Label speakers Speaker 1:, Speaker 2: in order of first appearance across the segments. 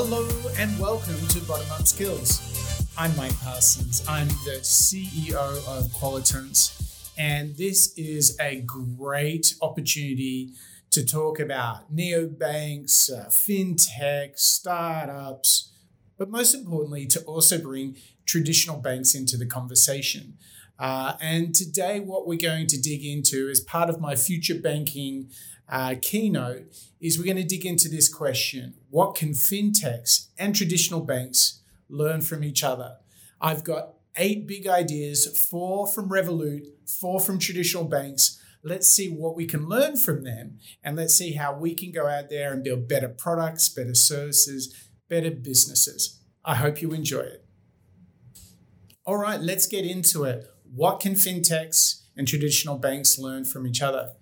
Speaker 1: Hello and welcome to Bottom Up Skills. I'm Mike Parsons. I'm the CEO of Qualitance, and this is a great opportunity to talk about neobanks, uh, fintech, startups, but most importantly, to also bring traditional banks into the conversation. Uh, and today, what we're going to dig into is part of my future banking uh, keynote is we're going to dig into this question What can fintechs and traditional banks learn from each other? I've got eight big ideas, four from Revolut, four from traditional banks. Let's see what we can learn from them and let's see how we can go out there and build better products, better services, better businesses. I hope you enjoy it. All right, let's get into it. What can fintechs and traditional banks learn from each other?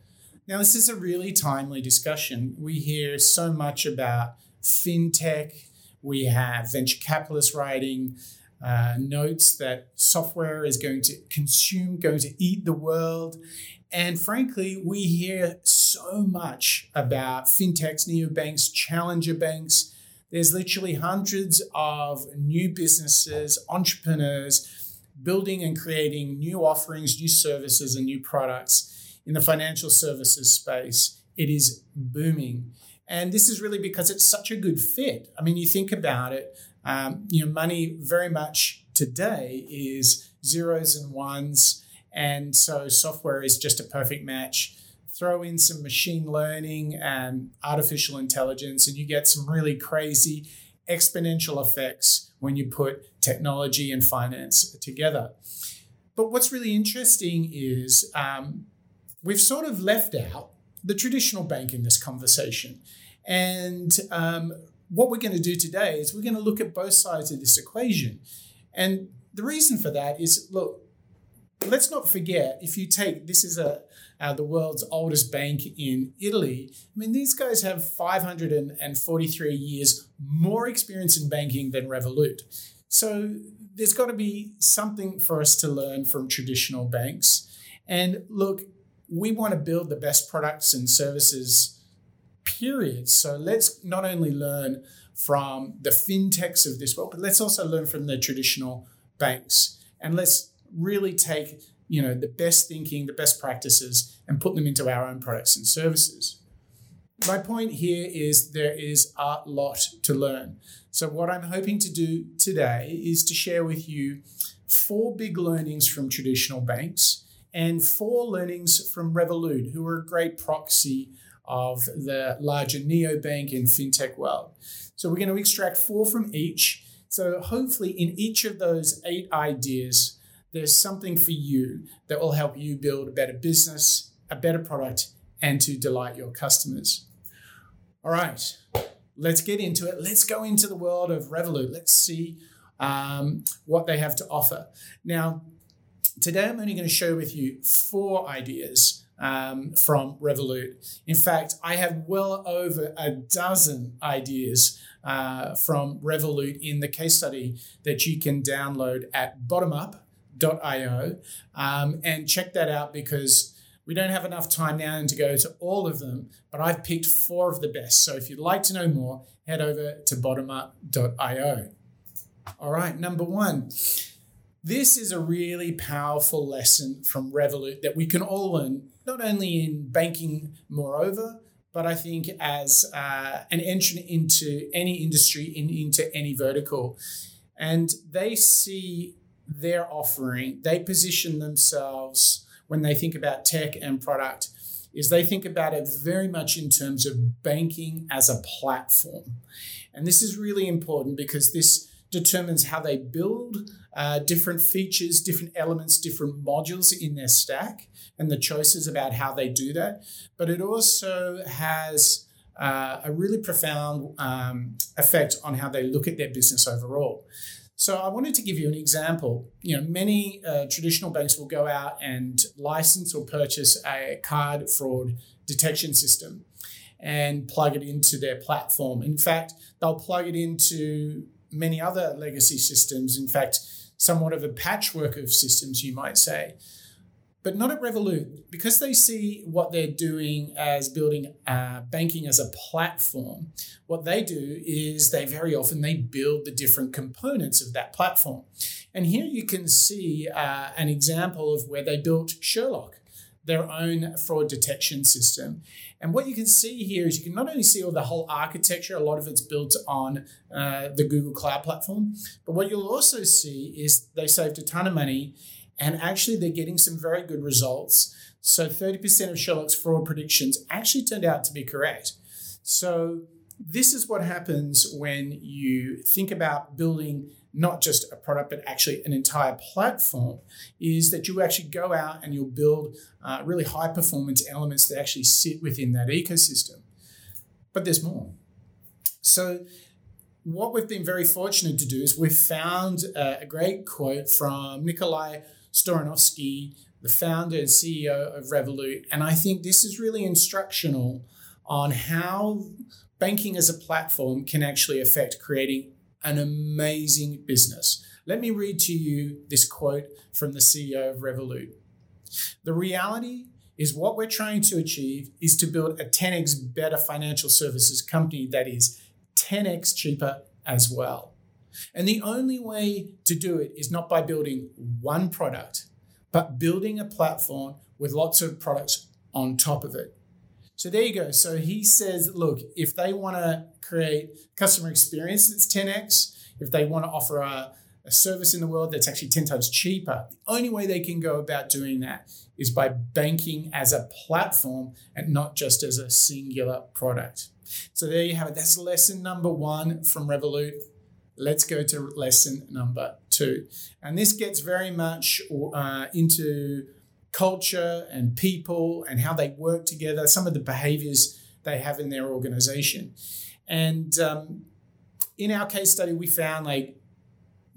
Speaker 1: Now, this is a really timely discussion. We hear so much about fintech, we have venture capitalists writing uh, notes that software is going to consume, going to eat the world. And frankly, we hear so much about fintechs, neobanks, challenger banks. There's literally hundreds of new businesses, entrepreneurs building and creating new offerings, new services, and new products in the financial services space, it is booming. And this is really because it's such a good fit. I mean, you think about it, um, you know, money very much today is zeros and ones. And so software is just a perfect match. Throw in some machine learning and artificial intelligence, and you get some really crazy exponential effects when you put technology and finance together. But what's really interesting is um, we've sort of left out the traditional bank in this conversation. And um, what we're going to do today is we're going to look at both sides of this equation. And the reason for that is look, let's not forget if you take this is a uh, the world's oldest bank in Italy. I mean, these guys have 543 years more experience in banking than Revolut. So there's got to be something for us to learn from traditional banks. And look, we want to build the best products and services, period. So let's not only learn from the fintechs of this world, but let's also learn from the traditional banks. And let's really take you know the best thinking, the best practices, and put them into our own products and services. My point here is there is a lot to learn. So, what I'm hoping to do today is to share with you four big learnings from traditional banks and four learnings from Revolut, who are a great proxy of the larger neobank and fintech world. So we're going to extract four from each. So hopefully, in each of those eight ideas, there's something for you that will help you build a better business, a better product, and to delight your customers. All right, let's get into it. Let's go into the world of Revolut. Let's see um, what they have to offer. Now, Today, I'm only going to share with you four ideas um, from Revolut. In fact, I have well over a dozen ideas uh, from Revolut in the case study that you can download at bottomup.io um, and check that out because we don't have enough time now to go to all of them, but I've picked four of the best. So if you'd like to know more, head over to bottomup.io. All right, number one this is a really powerful lesson from Revolut that we can all learn, not only in banking, moreover, but I think as uh, an entrant into any industry, in, into any vertical. And they see their offering, they position themselves when they think about tech and product, is they think about it very much in terms of banking as a platform. And this is really important because this determines how they build uh, different features, different elements, different modules in their stack, and the choices about how they do that. But it also has uh, a really profound um, effect on how they look at their business overall. So I wanted to give you an example. You know, many uh, traditional banks will go out and license or purchase a card fraud detection system and plug it into their platform. In fact, they'll plug it into many other legacy systems. In fact, somewhat of a patchwork of systems, you might say. but not at Revolut. Because they see what they're doing as building uh, banking as a platform, what they do is they very often they build the different components of that platform. And here you can see uh, an example of where they built Sherlock, their own fraud detection system. And what you can see here is you can not only see all the whole architecture, a lot of it's built on uh, the Google Cloud platform, but what you'll also see is they saved a ton of money and actually they're getting some very good results. So 30% of Sherlock's fraud predictions actually turned out to be correct. So this is what happens when you think about building not just a product but actually an entire platform is that you actually go out and you'll build uh, really high performance elements that actually sit within that ecosystem but there's more so what we've been very fortunate to do is we've found a, a great quote from nikolai Stoyanovsky, the founder and CEO of Revolut. And I think this is really instructional on how banking as a platform can actually affect creating an amazing business. Let me read to you this quote from the CEO of Revolut. The reality is what we're trying to achieve is to build a 10x better financial services company that is 10x cheaper as well. And the only way to do it is not by building one product, but building a platform with lots of products on top of it. So there you go. So he says, look, if they want to create customer experience that's 10x, if they want to offer a, a service in the world that's actually 10 times cheaper, the only way they can go about doing that is by banking as a platform and not just as a singular product. So there you have it. That's lesson number one from Revolut. Let's go to lesson number two. And this gets very much uh, into culture and people and how they work together, some of the behaviors they have in their organization. And um, in our case study, we found like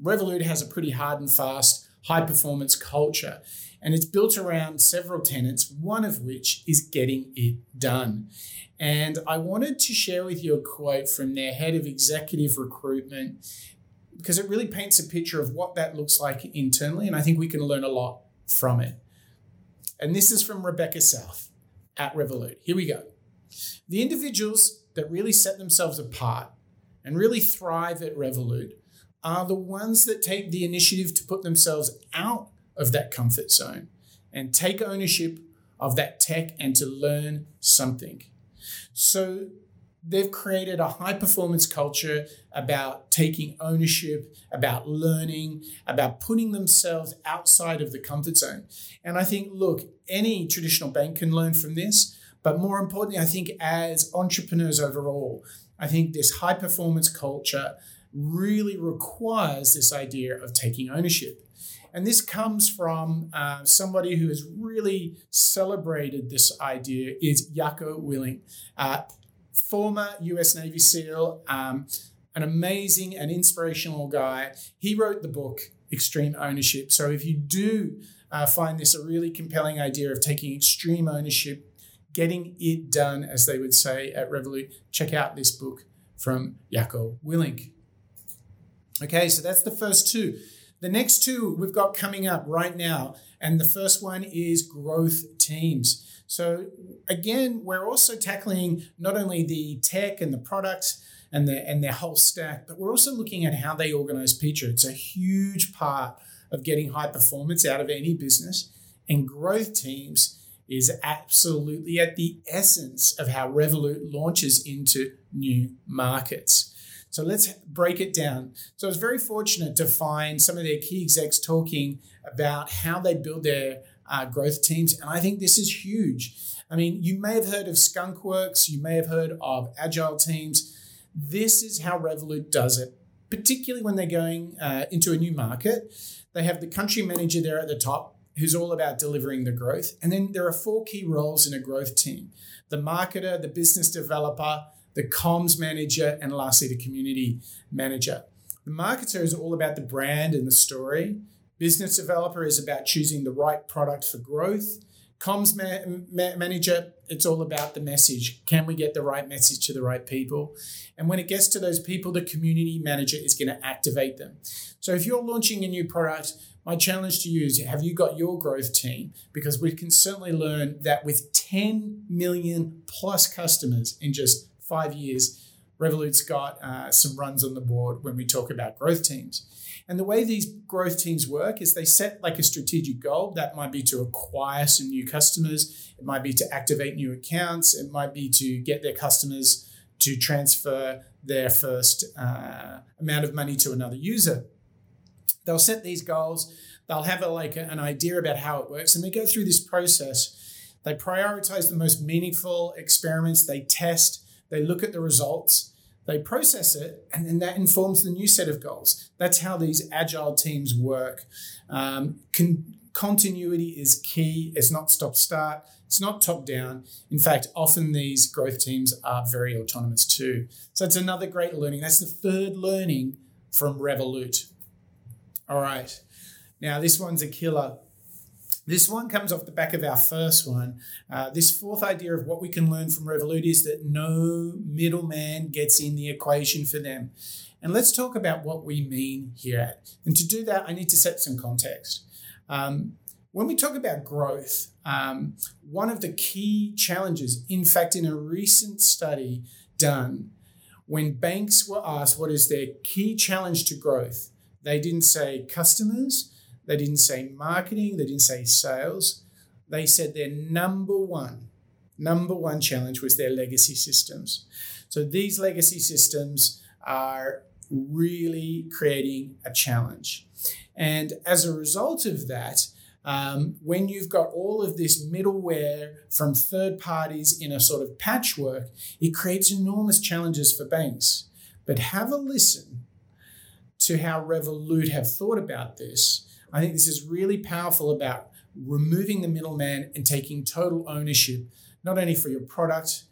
Speaker 1: Revolut has a pretty hard and fast high performance culture. And it's built around several tenets, one of which is getting it done. And I wanted to share with you a quote from their head of executive recruitment because it really paints a picture of what that looks like internally. And I think we can learn a lot from it. And this is from Rebecca South at Revolut. Here we go. The individuals that really set themselves apart and really thrive at Revolut are the ones that take the initiative to put themselves out of that comfort zone and take ownership of that tech and to learn something. So they've created a high performance culture about taking ownership, about learning, about putting themselves outside of the comfort zone. And I think, look, any traditional bank can learn from this. But more importantly, I think as entrepreneurs overall, I think this high performance culture really requires this idea of taking ownership. And this comes from uh, somebody who has really celebrated this idea is Jocko Willink, uh, former US Navy SEAL, um, an amazing and inspirational guy. He wrote the book Extreme Ownership. So if you do uh, find this a really compelling idea of taking extreme ownership, getting it done, as they would say at Revolut, check out this book from Jocko Willink. Okay, so that's the first two. The next two we've got coming up right now, and the first one is growth teams. So again, we're also tackling not only the tech and the products and their and their whole stack, but we're also looking at how they organize Peter. It's a huge part of getting high performance out of any business, and growth teams is absolutely at the essence of how Revolut launches into new markets. So let's break it down. So I was very fortunate to find some of their key execs talking about how they build their uh, growth teams. And I think this is huge. I mean, you may have heard of Skunkworks, you may have heard of agile teams. This is how Revolut does it, particularly when they're going uh, into a new market. They have the country manager there at the top who's all about delivering the growth. And then there are four key roles in a growth team the marketer, the business developer, the comms manager, and lastly, the community manager. The marketer is all about the brand and the story. Business developer is about choosing the right product for growth. Comms ma- ma- manager, it's all about the message. Can we get the right message to the right people? And when it gets to those people, the community manager is going to activate them. So if you're launching a new product, My challenge to you is have you got your growth team? Because we can certainly learn that with 10 million plus customers in just five years, Revolut's got uh, some runs on the board when we talk about growth teams. And the way these growth teams work is they set like a strategic goal. That might be to acquire some new customers, it might be to activate new accounts, it might be to get their customers to transfer their first uh, amount of money to another user. They'll set these goals, they'll have a, like a, an idea about how it works, and they go through this process. They prioritize the most meaningful experiments, they test, they look at the results, they process it, and then that informs the new set of goals. That's how these agile teams work. Um, con- continuity is key. It's not stop start. It's not top down. In fact, often these growth teams are very autonomous too. So it's another great learning. That's the third learning from Revolut. All right. Now, this one's a killer. This one comes off the back of our first one. Uh, this fourth idea of what we can learn from Revolut is that no middleman gets in the equation for them. And let's talk about what we mean here. And to do that, I need to set some context. Um, when we talk about growth, um, one of the key challenges, in fact, in a recent study done, when banks were asked what is their key challenge to growth, they didn't say customers, they didn't say marketing, they didn't say sales. They said their number one, number one challenge was their legacy systems. So these legacy systems are really creating a challenge. And as a result of that, um, when you've got all of this middleware from third parties in a sort of patchwork, it creates enormous challenges for banks. But have a listen to how Revolut have thought about this I think this is really powerful about removing the middleman and taking total ownership, not only for your product,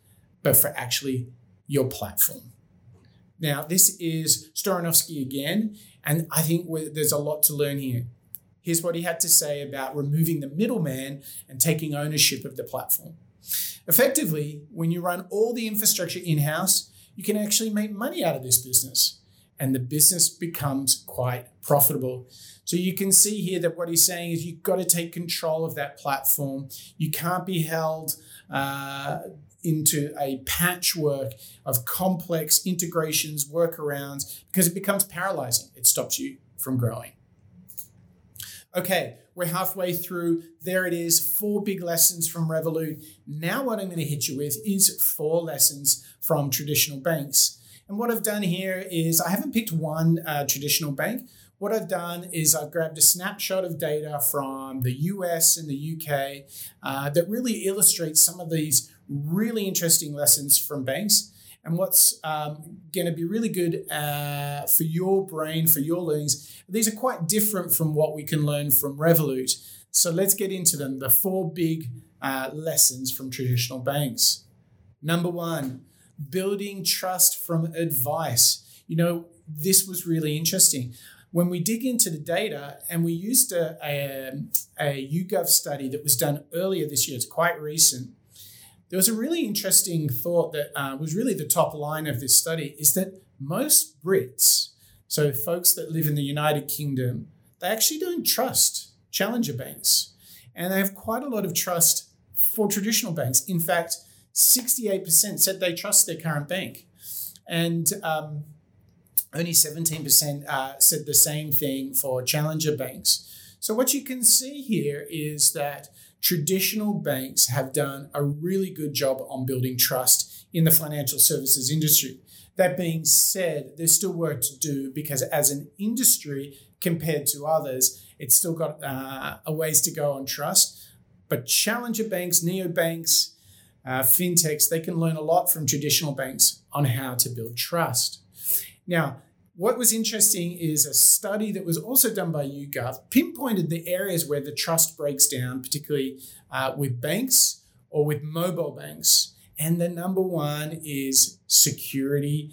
Speaker 1: but for actually your platform. Now, this is Storanovsky again, and I think there's a lot to learn here. Here's what he had to say about removing the middleman and taking ownership of the platform. Effectively, when you run all the infrastructure in house, you can actually make money out of this business, and the business becomes quite profitable. So you can see here that what he's saying is you've got to take control of that platform. You can't be held uh, into a patchwork of complex integrations, workarounds, because it becomes paralyzing. It stops you from growing. Okay, we're halfway through. There it is, four big lessons from Revolut. Now, what I'm going to hit you with is four lessons from traditional banks. And what I've done here is I haven't picked one uh, traditional bank. What I've done is I've grabbed a snapshot of data from the US and the UK uh, that really illustrates some of these really interesting lessons from banks. And what's um, going to be really good uh, for your brain, for your learnings, these are quite different from what we can learn from Revolut. So let's get into them. The four big uh, lessons from traditional banks. Number one, building trust from advice. You know, this was really interesting when we dig into the data and we used a, a, a YouGov study that was done earlier this year, it's quite recent, there was a really interesting thought that uh, was really the top line of this study is that most Brits, so folks that live in the United Kingdom, they actually don't trust challenger banks. And they have quite a lot of trust for traditional banks. In fact, 68% said they trust their current bank. And um, only 17% uh, said the same thing for challenger banks. So, what you can see here is that traditional banks have done a really good job on building trust in the financial services industry. That being said, there's still work to do because, as an industry compared to others, it's still got uh, a ways to go on trust. But challenger banks, neobanks, uh, fintechs, they can learn a lot from traditional banks on how to build trust. Now, what was interesting is a study that was also done by YouGov pinpointed the areas where the trust breaks down, particularly uh, with banks or with mobile banks. And the number one is security,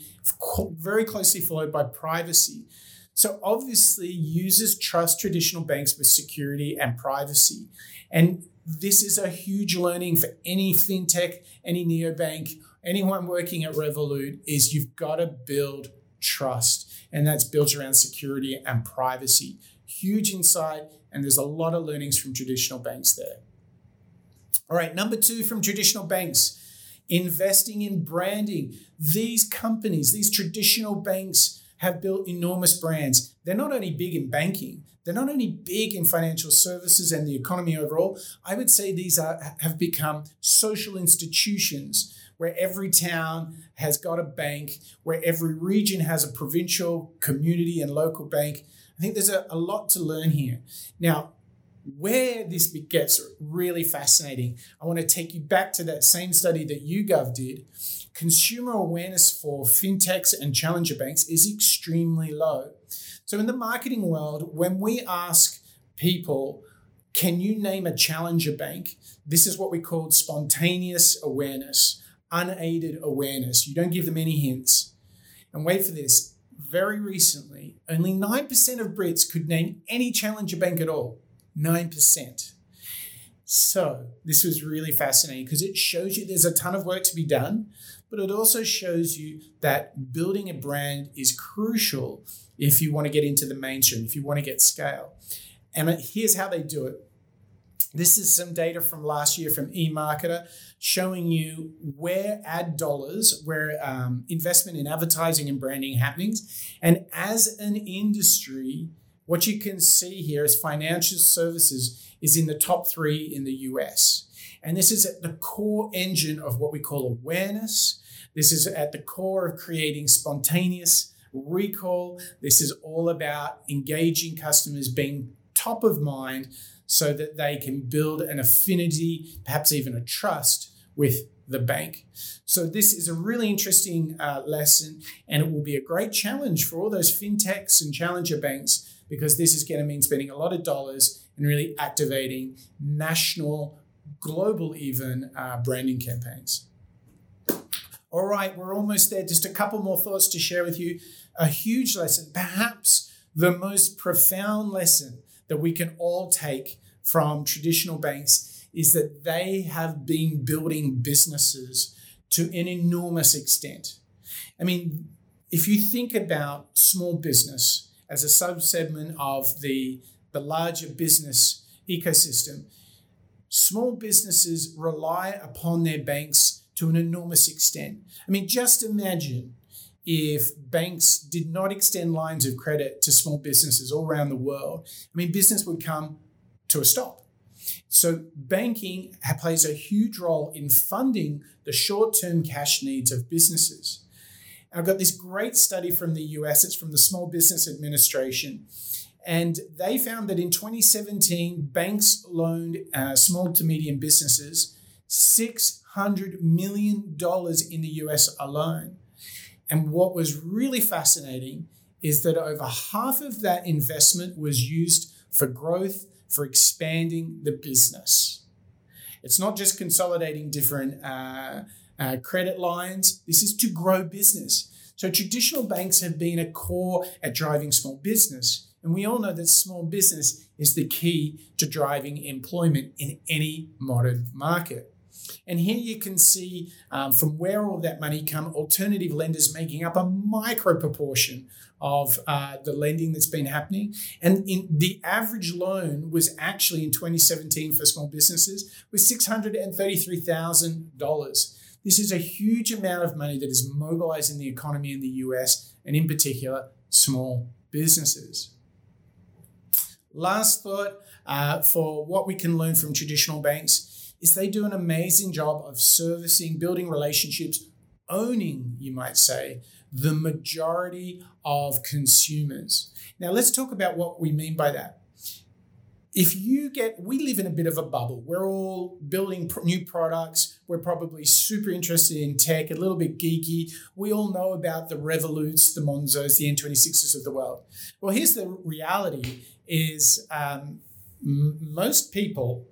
Speaker 1: very closely followed by privacy. So obviously, users trust traditional banks with security and privacy. And this is a huge learning for any fintech, any neobank, anyone working at Revolut is you've got to build trust, and that's built around security and privacy. Huge insight, and there's a lot of learnings from traditional banks there. All right, number two from traditional banks investing in branding. These companies, these traditional banks, have built enormous brands. They're not only big in banking, they're not only big in financial services and the economy overall. I would say these are, have become social institutions where every town has got a bank, where every region has a provincial, community, and local bank. I think there's a, a lot to learn here. Now, where this gets really fascinating, I want to take you back to that same study that YouGov did. Consumer awareness for fintechs and challenger banks is extremely low. So, in the marketing world, when we ask people, can you name a challenger bank? This is what we call spontaneous awareness, unaided awareness. You don't give them any hints. And wait for this very recently, only 9% of Brits could name any challenger bank at all. 9%. So, this was really fascinating because it shows you there's a ton of work to be done, but it also shows you that building a brand is crucial if you want to get into the mainstream, if you want to get scale. And here's how they do it. This is some data from last year from eMarketer showing you where ad dollars, where um, investment in advertising and branding happenings. And as an industry, what you can see here is financial services is in the top three in the US. And this is at the core engine of what we call awareness. This is at the core of creating spontaneous recall. This is all about engaging customers, being top of mind so that they can build an affinity, perhaps even a trust with the bank. So, this is a really interesting uh, lesson, and it will be a great challenge for all those fintechs and challenger banks because this is going to mean spending a lot of dollars and really activating national, global, even uh, branding campaigns. All right, we're almost there. Just a couple more thoughts to share with you. A huge lesson, perhaps the most profound lesson that we can all take from traditional banks is that they have been building businesses to an enormous extent. I mean, if you think about small business, as a subsegment of the, the larger business ecosystem, small businesses rely upon their banks to an enormous extent. I mean, just imagine if banks did not extend lines of credit to small businesses all around the world. I mean, business would come to a stop. So, banking plays a huge role in funding the short term cash needs of businesses. I've got this great study from the US, it's from the Small Business Administration. And they found that in 2017, banks loaned uh, small to medium businesses $600 million in the US alone. And what was really fascinating is that over half of that investment was used for growth, for expanding the business. It's not just consolidating different uh, uh, credit lines. This is to grow business. So traditional banks have been a core at driving small business. And we all know that small business is the key to driving employment in any modern market. And here you can see um, from where all that money come, alternative lenders making up a micro proportion of uh, the lending that's been happening. And in the average loan was actually in 2017 for small businesses was $633,000. This is a huge amount of money that is mobilizing the economy in the US and, in particular, small businesses. Last thought uh, for what we can learn from traditional banks is they do an amazing job of servicing, building relationships, owning, you might say, the majority of consumers. Now, let's talk about what we mean by that if you get, we live in a bit of a bubble. We're all building new products. We're probably super interested in tech, a little bit geeky. We all know about the Revoluts, the Monzos, the N26s of the world. Well, here's the reality is um, m- most people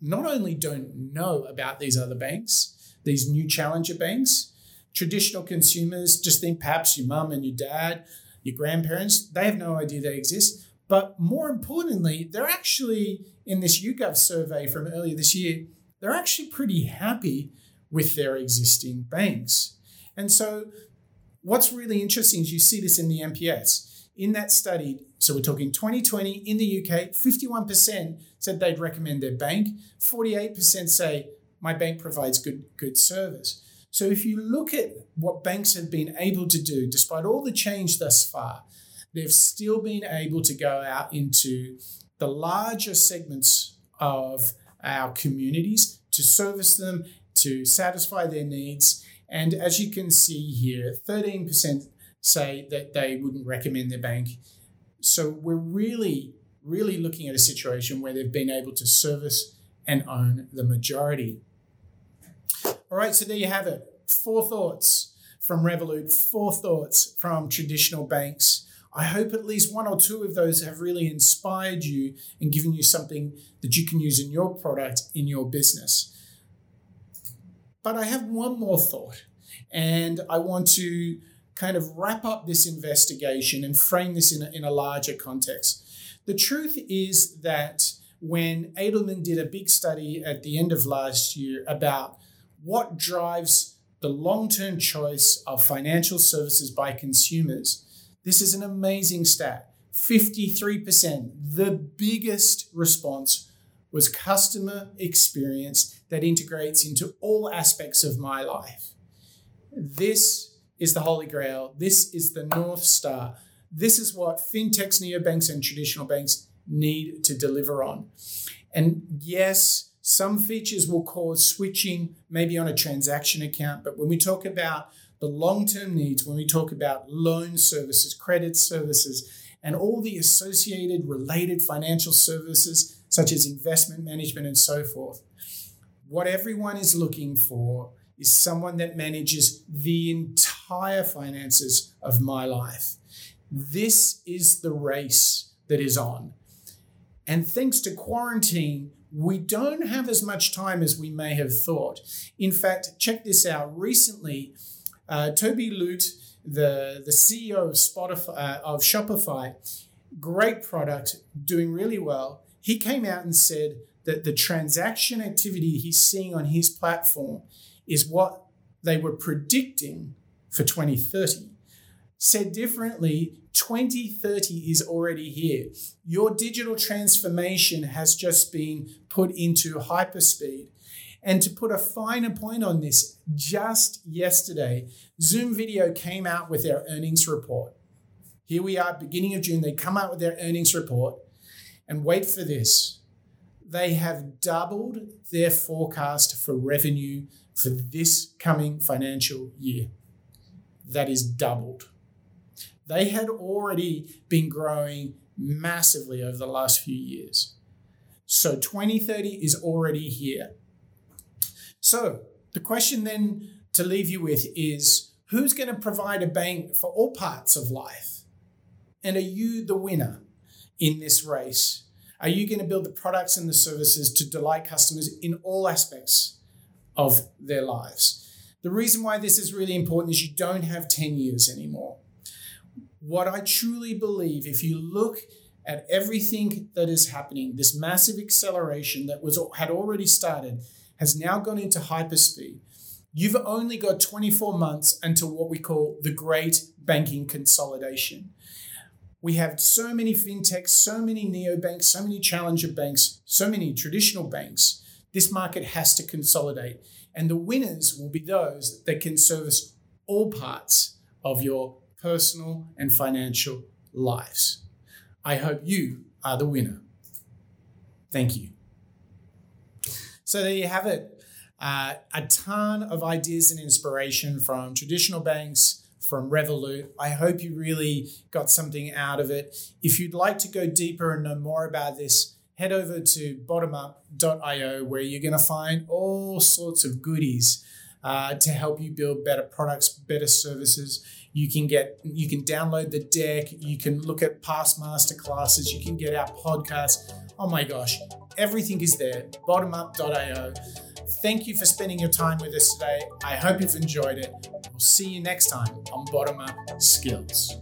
Speaker 1: not only don't know about these other banks, these new challenger banks, traditional consumers just think perhaps your mum and your dad, your grandparents, they have no idea they exist but more importantly, they're actually, in this YouGov survey from earlier this year, they're actually pretty happy with their existing banks. And so, what's really interesting is you see this in the NPS. In that study, So we're talking 2020 in the UK, 51% said they'd recommend their bank, 48% say my bank provides good, good service. So if you look at what banks have been able to do, despite all the change thus far, they've still been able to go out into the larger segments of our communities to service them, to satisfy their needs. And as you can see here, 13% say that they wouldn't recommend their bank so we're really, really looking at a situation where they've been able to service and own the majority. All right, so there you have it. Four thoughts from Revolut, four thoughts from traditional banks. I hope at least one or two of those have really inspired you and given you something that you can use in your product, in your business. But I have one more thought, and I want to kind of wrap up this investigation and frame this in a, in a larger context. The truth is that when Edelman did a big study at the end of last year about what drives the long term choice of financial services by consumers, this is an amazing stat. 53%, the biggest response was customer experience that integrates into all aspects of my life. This is the Holy Grail. This is the North Star. This is what fintechs, neobanks, and traditional banks need to deliver on. And yes, some features will cause switching, maybe on a transaction account. But when we talk about the long term needs, when we talk about loan services, credit services, and all the associated related financial services, such as investment management and so forth, what everyone is looking for is someone that manages the entire finances of my life. This is the race that is on. And thanks to quarantine, we don't have as much time as we may have thought. In fact, check this out. Recently, uh, Tobi Lütke, the, the CEO of Spotify uh, of Shopify, great product, doing really well. He came out and said that the transaction activity he's seeing on his platform is what they were predicting for 2030. Said differently, 2030 is already here. Your digital transformation has just been put into hyperspeed. And to put a finer point on this, just yesterday, Zoom Video came out with their earnings report. Here we are, beginning of June, they come out with their earnings report. And wait for this they have doubled their forecast for revenue for this coming financial year. That is doubled. They had already been growing massively over the last few years. So 2030 is already here. So the question then to leave you with is who's going to provide a bank for all parts of life? And are you the winner in this race? Are you going to build the products and the services to delight customers in all aspects of their lives. The reason why this is really important is you don't have 10 years anymore. What I truly believe, if you look at everything that is happening, this massive acceleration that was had already started has now gone into hyperspeed. You've only got 24 months until what we call the great banking consolidation. We have so many fintechs, so many neobanks, so many challenger banks, so many traditional banks this market has to consolidate. And the winners will be those that can service all parts of your personal and financial lives. I hope you are the winner. Thank you. So there you have it. Uh, a ton of ideas and inspiration from traditional banks, from Revolut. I hope you really got something out of it. If you'd like to go deeper and know more about this, head over to bottomup.io where you're going to find all sorts of goodies uh, to help you build better products, better services. You can get, you can download the deck. You can look at past master classes. You can get our podcast oh my gosh, everything is there. Bottomup.io. Thank you for spending your time with us today. I hope you've enjoyed it. We'll see you next time on Bottom Up Skills.